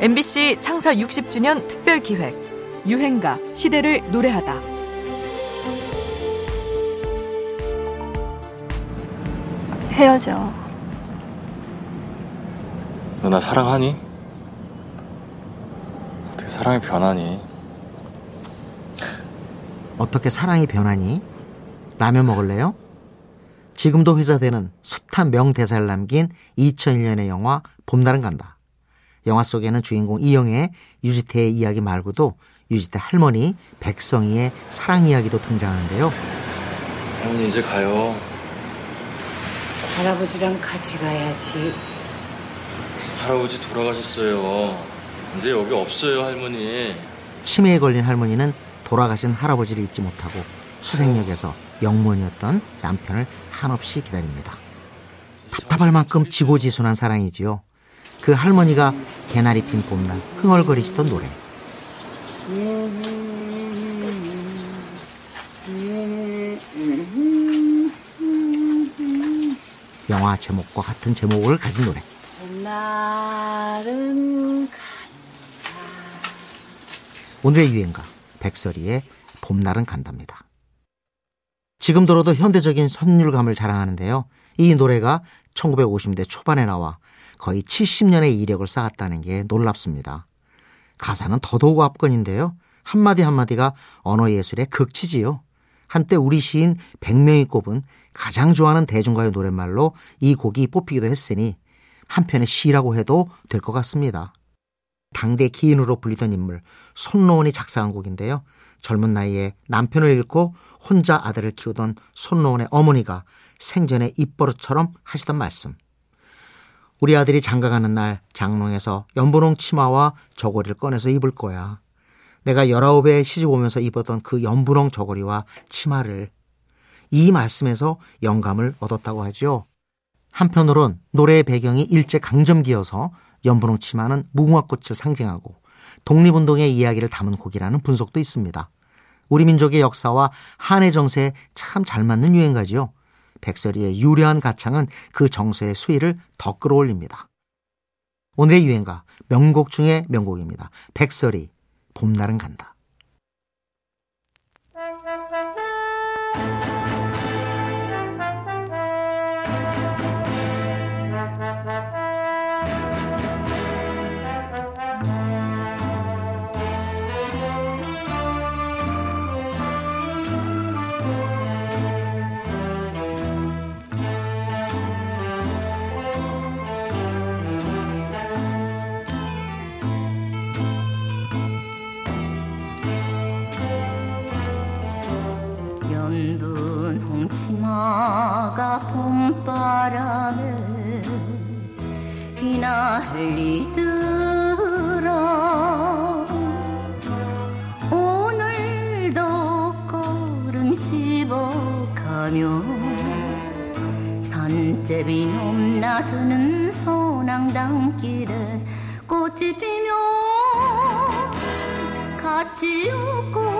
MBC 창사 60주년 특별 기획 유행가 시대를 노래하다. 헤어져. 너 나 사랑하니? 어떻게 사랑이 변하니? 어떻게 사랑이 변하니? 라면 먹을래요? 지금도 회자되는 숱한 명대사를 남긴 2001년의 영화 봄날은 간다. 영화 속에는 주인공 이영의 유지태의 이야기 말고도 유지태 할머니 백성이의 사랑 이야기도 등장하는데요. 할머니 이제 가요. 할아버지랑 같이 가야지. 할아버지 돌아가셨어요. 이제 여기 없어요, 할머니. 치매에 걸린 할머니는 돌아가신 할아버지를 잊지 못하고 수색역에서 영문이었던 남편을 한없이 기다립니다. 답답할 만큼 지고지순한 사랑이지요. 그 할머니가 개나리 핀 봄날 흥얼거리시던 노래. 영화 제목과 같은 제목을 가진 노래. 봄날은 오늘의 유행가 백설이의 봄날은 간답니다. 지금 들어도 현대적인 선율감을 자랑하는데요. 이 노래가 1950대 초반에 나와 거의 70년의 이력을 쌓았다는 게 놀랍습니다. 가사는 더더욱 압권인데요. 한마디 한마디가 언어 예술의 극치지요. 한때 우리 시인 100명이 꼽은 가장 좋아하는 대중가요 노랫말로 이 곡이 뽑히기도 했으니 한편의 시라고 해도 될 것 같습니다. 당대 기인으로 불리던 인물 손노원이 작사한 곡인데요. 젊은 나이에 남편을 잃고 혼자 아들을 키우던 손노원의 어머니가 생전에 입버릇처럼 하시던 말씀. 우리 아들이 장가가는 날 장롱에서 연분홍 치마와 저고리를 꺼내서 입을 거야. 내가 열아홉에 시집 오면서 입었던 그 연분홍 저고리와 치마를 이 말씀에서 영감을 얻었다고 하죠. 한편으론 노래의 배경이 일제 강점기여서 연분홍 치마는 무궁화꽃을 상징하고 독립운동의 이야기를 담은 곡이라는 분석도 있습니다. 우리 민족의 역사와 한해 정세에 참 잘 맞는 유행가지요. 백설이의 유려한 가창은 그 정서의 수위를 더 끌어올립니다. 오늘의 유행가 명곡 중의 명곡입니다. 백설이 봄날은 간다. 홍치마가 봄바람에 휘날리더라. 오늘도 걸음 씹어가며 산제비 넘나드는 소낭당길에 꽃이 피며 같이 웃고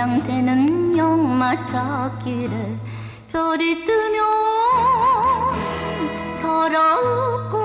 짤랑대는 역마차길에 별이 뜨면 서러움